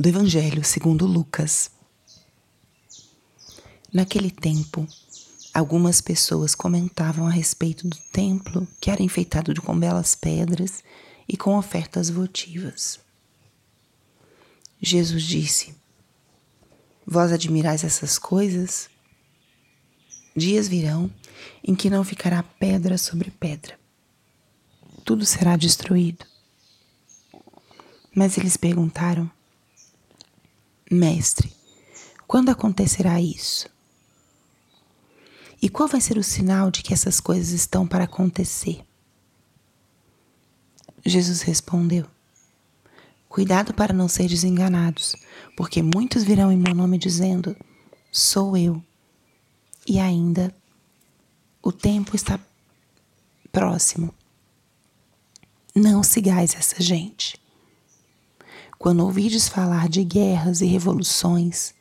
do Evangelho segundo Lucas. Naquele tempo, algumas pessoas comentavam a respeito do templo que era enfeitado com belas pedras e com ofertas votivas. Jesus disse: Vós admirais essas coisas? Dias virão em que não ficará pedra sobre pedra. Tudo será destruído. Mas eles perguntaram: Mestre, quando acontecerá isso? E qual vai ser o sinal de que essas coisas estão para acontecer? Jesus respondeu: Cuidado para não ser desenganados, porque muitos virão em meu nome dizendo: Sou eu. E ainda o tempo está próximo. Não sigais essa gente. Quando ouvides falar de guerras e revoluções,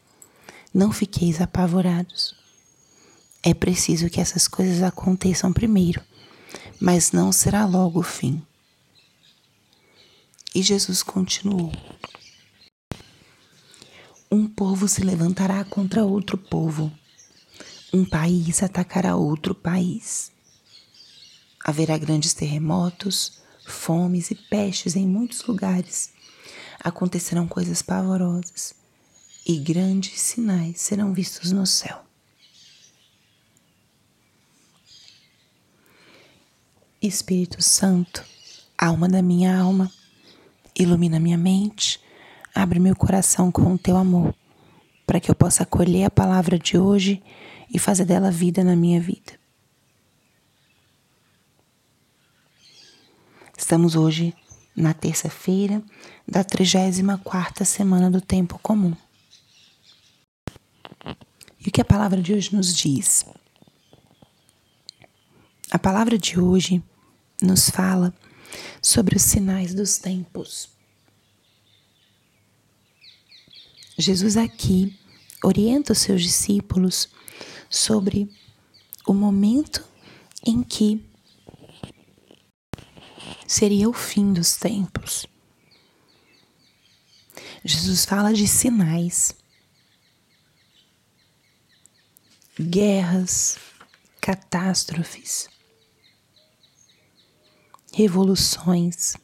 não fiqueis apavorados. É preciso que essas coisas aconteçam primeiro, mas não será logo o fim. E Jesus continuou: Um povo se levantará contra outro povo, um país atacará outro país. Haverá grandes terremotos, fomes e pestes em muitos lugares acontecerão coisas pavorosas e grandes sinais serão vistos no céu. Espírito Santo, alma da minha alma, ilumina minha mente, abre meu coração com o teu amor, para que eu possa acolher a palavra de hoje e fazer dela vida na minha vida. Estamos hoje na terça-feira da 34ª semana do tempo comum. E o que a palavra de hoje nos diz? A palavra de hoje nos fala sobre os sinais dos tempos. Jesus aqui orienta os seus discípulos sobre o momento em que seria o fim dos tempos. Jesus fala de sinais, guerras, catástrofes, revoluções.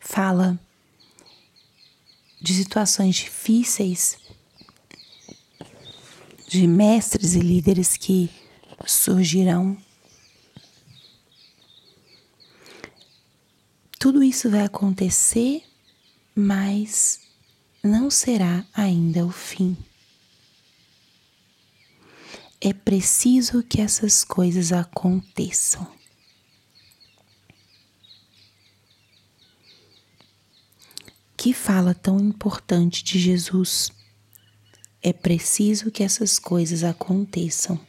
Fala de situações difíceis, de mestres e líderes que surgirão Tudo isso vai acontecer, mas não será ainda o fim. É preciso que essas coisas aconteçam. Que fala tão importante de Jesus. É preciso que essas coisas aconteçam.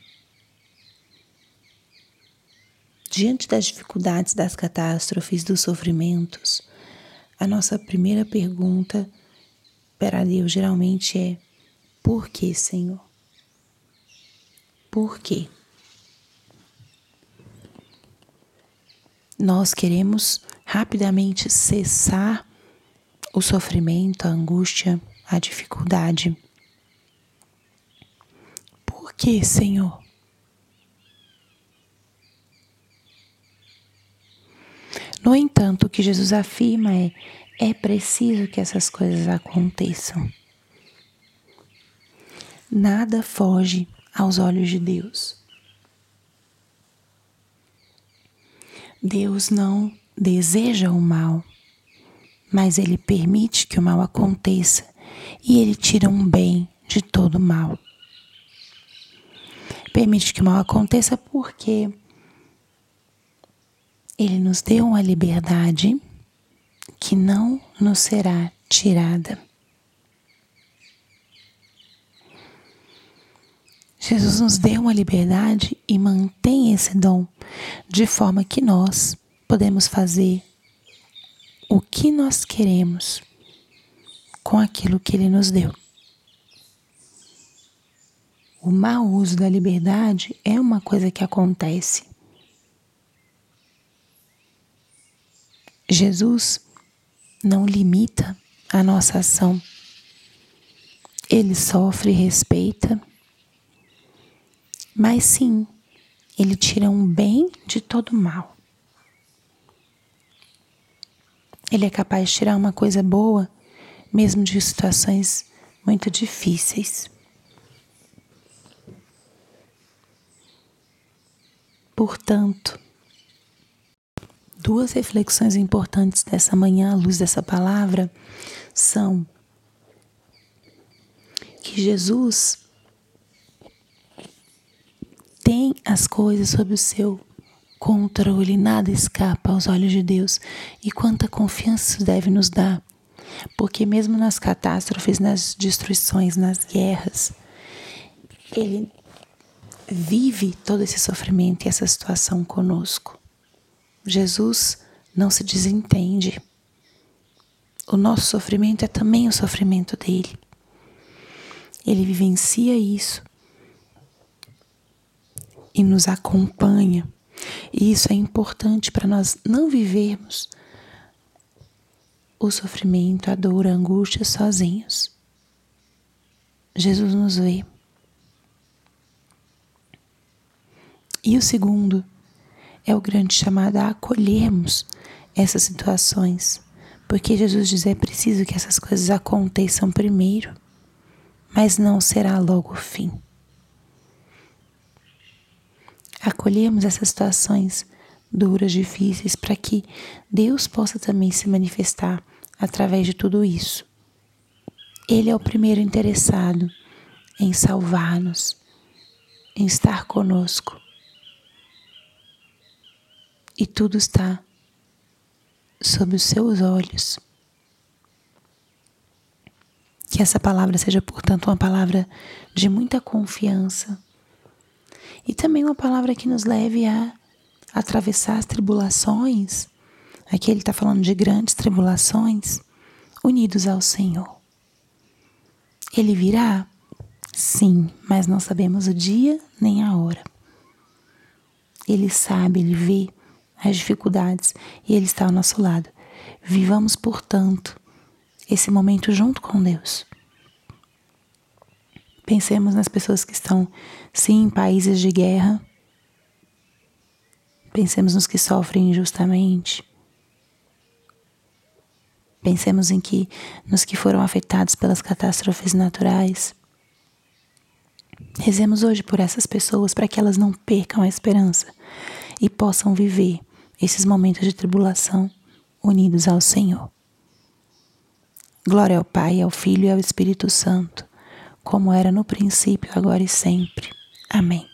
Diante das dificuldades, das catástrofes, dos sofrimentos, a nossa primeira pergunta para Deus geralmente é: por que, Senhor? Por quê? Nós queremos rapidamente cessar o sofrimento, a angústia, a dificuldade. Por que, Senhor? No entanto, o que Jesus afirma é: é preciso que essas coisas aconteçam. Nada foge aos olhos de Deus. Deus não deseja o mal, mas Ele permite que o mal aconteça e Ele tira um bem de todo mal. Permite que o mal aconteça porque ele nos deu uma liberdade que não nos será tirada. Jesus nos deu uma liberdade e mantém esse dom de forma que nós podemos fazer o que nós queremos com aquilo que Ele nos deu. O mau uso da liberdade é uma coisa que acontece. Jesus não limita a nossa ação. Ele sofre e respeita, mas sim, ele tira um bem de todo mal. Ele é capaz de tirar uma coisa boa, mesmo de situações muito difíceis. Portanto, duas reflexões importantes dessa manhã à luz dessa palavra são que Jesus tem as coisas sob o seu controle, nada escapa aos olhos de Deus. E quanta confiança isso deve nos dar. Porque mesmo nas catástrofes, nas destruições, nas guerras, Ele vive todo esse sofrimento e essa situação conosco. Jesus não se desentende. O nosso sofrimento é também o sofrimento dele. Ele vivencia isso e nos acompanha e isso é importante para nós não vivermos o sofrimento, a dor, a angústia sozinhos. Jesus nos vê. E o segundo é o grande chamado a acolhermos essas situações, porque Jesus diz é preciso que essas coisas aconteçam primeiro, mas não será logo o fim acolhemos essas situações duras, difíceis, para que Deus possa também se manifestar através de tudo isso. Ele é o primeiro interessado em salvar-nos, em estar conosco. E tudo está sob os seus olhos. Que essa palavra seja, portanto, uma palavra de muita confiança e também uma palavra que nos leve a atravessar as tribulações. Aqui ele está falando de grandes tribulações, unidos ao Senhor. Ele virá? Sim, mas não sabemos o dia nem a hora. Ele sabe, ele vê as dificuldades e ele está ao nosso lado. Vivamos, portanto, esse momento junto com Deus. Pensemos nas pessoas que estão, sim, em países de guerra. Pensemos nos que sofrem injustamente. Pensemos em que nos que foram afetados pelas catástrofes naturais. Rezemos hoje por essas pessoas para que elas não percam a esperança e possam viver esses momentos de tribulação unidos ao Senhor. Glória ao Pai, ao Filho e ao Espírito Santo como era no princípio, agora e sempre. Amém.